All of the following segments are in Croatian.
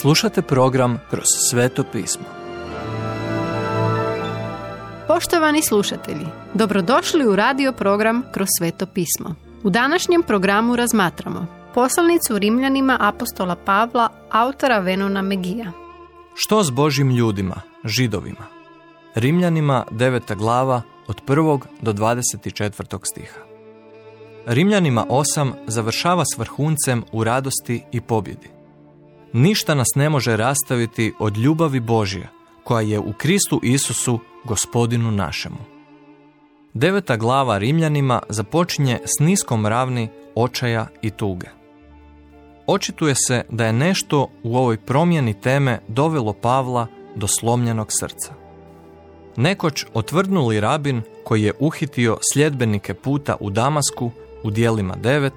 Slušate program Kroz sveto pismo. Poštovani slušatelji, dobrodošli u radio program Kroz sveto pismo. U današnjem programu razmatramo poslanicu Rimljanima apostola Pavla, autora Venona Megija. Što s Božim ljudima, židovima? Rimljanima 9. glava od 1. do 24. stiha. Rimljanima 8 završava s vrhuncem u radosti i pobjedi. Ništa nas ne može rastaviti od ljubavi Božje, koja je u Kristu Isusu, gospodinu našemu. Deveta glava Rimljanima započinje s niskom ravni očaja i tuge. Očituje se da je nešto u ovoj promjeni teme dovelo Pavla do slomljenog srca. Nekoć otvrdnuli rabin koji je uhitio sljedbenike puta u Damasku u dijelima 9,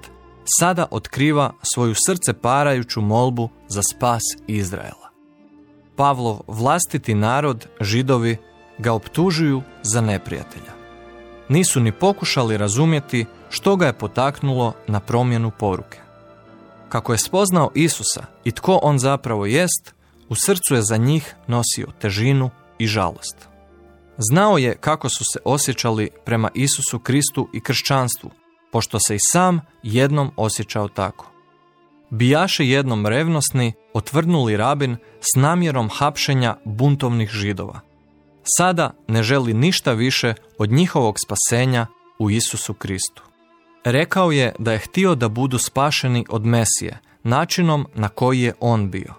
sada otkriva svoju srce parajuću molbu za spas Izraela. Pavlov vlastiti narod, židovi, ga optužuju za neprijatelja. Nisu ni pokušali razumjeti što ga je potaknulo na promjenu poruke. Kako je spoznao Isusa i tko on zapravo jest, u srcu je za njih nosio težinu i žalost. Znao je kako su se osjećali prema Isusu Kristu i kršćanstvu, pošto se i sam jednom osjećao tako. Bijaše jednom revnosni, otvrdnuli rabin s namjerom hapšenja buntovnih židova. Sada ne želi ništa više od njihovog spasenja u Isusu Kristu. Rekao je da je htio da budu spašeni od Mesije, načinom na koji je on bio.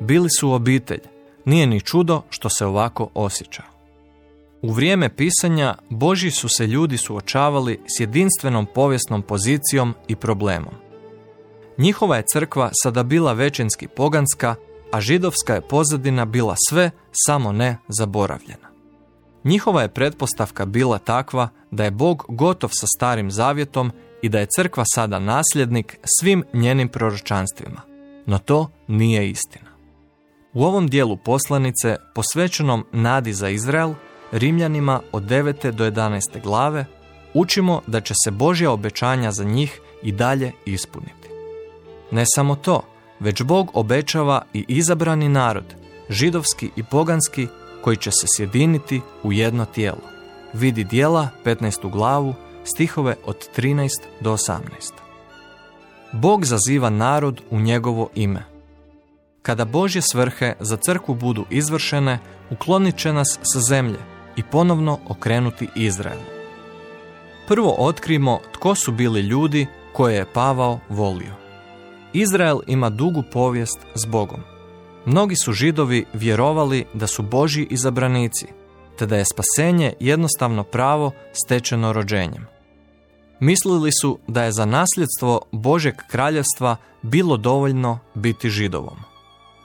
Bili su obitelj, nije ni čudo što se ovako osjeća. U vrijeme pisanja Boži su se ljudi suočavali s jedinstvenom povijesnom pozicijom i problemom. Njihova je crkva sada bila većinski poganska, a židovska je pozadina bila sve, samo ne zaboravljena. Njihova je pretpostavka bila takva da je Bog gotov sa starim zavjetom i da je crkva sada nasljednik svim njenim proročanstvima. No to nije istina. U ovom dijelu poslanice, posvećenom nadi za Izrael, Rimljanima od 9. do 11. glave, učimo da će se Božja obećanja za njih i dalje ispuniti. Ne samo to, već Bog obećava i izabrani narod, židovski i poganski, koji će se sjediniti u jedno tijelo. Vidi dijela 15. glavu, stihove od 13 do 18. Bog zaziva narod u njegovo ime. Kada Božje svrhe za crkvu budu izvršene, uklonit će nas sa zemlje i ponovno okrenuti Izrael. Prvo otkrimo tko su bili ljudi koje je Pavao volio. Izrael ima dugu povijest s Bogom. Mnogi su židovi vjerovali da su Božji izabranici, te da je spasenje jednostavno pravo stečeno rođenjem. Mislili su da je za nasljedstvo Božeg kraljevstva bilo dovoljno biti židovom.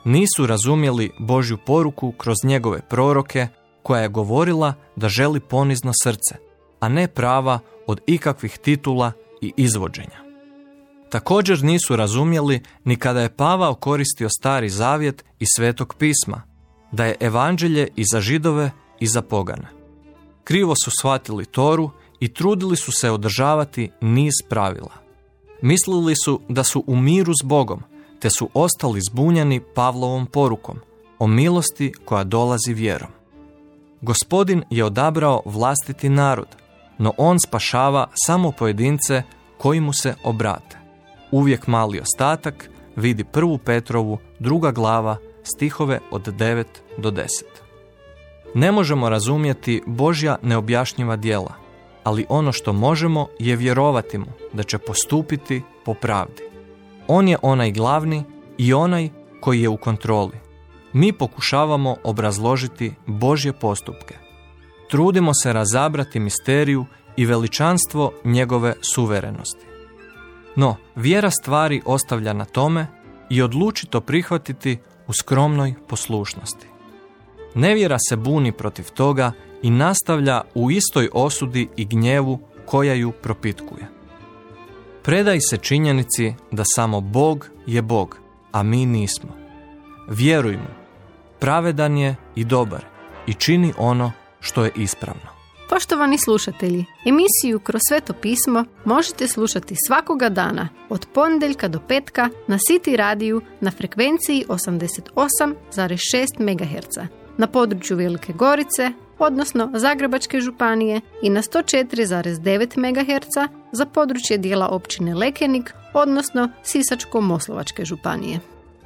Nisu razumjeli Božju poruku kroz njegove proroke koja je govorila da želi ponizno srce, a ne prava od ikakvih titula i izvođenja. Također nisu razumjeli ni kada je Pavao koristio stari zavjet i svetog pisma, da je evanđelje i za židove i za pogane. Krivo su shvatili Toru i trudili su se održavati niz pravila. Mislili su da su u miru s Bogom, te su ostali zbunjeni Pavlovom porukom o milosti koja dolazi vjerom. Gospodin je odabrao vlastiti narod, no on spašava samo pojedince koji mu se obrate. Uvijek mali ostatak vidi prvu Petrovu, druga glava, stihove od 9 do 10. Ne možemo razumjeti Božja neobjašnjiva djela, ali ono što možemo je vjerovati mu da će postupiti po pravdi. On je onaj glavni i onaj koji je u kontroli mi pokušavamo obrazložiti Božje postupke. Trudimo se razabrati misteriju i veličanstvo njegove suverenosti. No, vjera stvari ostavlja na tome i odlučito prihvatiti u skromnoj poslušnosti. Nevjera se buni protiv toga i nastavlja u istoj osudi i gnjevu koja ju propitkuje. Predaj se činjenici da samo Bog je Bog, a mi nismo. Vjerujmo pravedan je i dobar i čini ono što je ispravno. Poštovani slušatelji, emisiju Kroz sveto pismo možete slušati svakoga dana od ponedjeljka do petka na City radiju na frekvenciji 88,6 MHz na području Velike Gorice, odnosno Zagrebačke županije i na 104,9 MHz za područje dijela općine Lekenik, odnosno Sisačko-Moslovačke županije.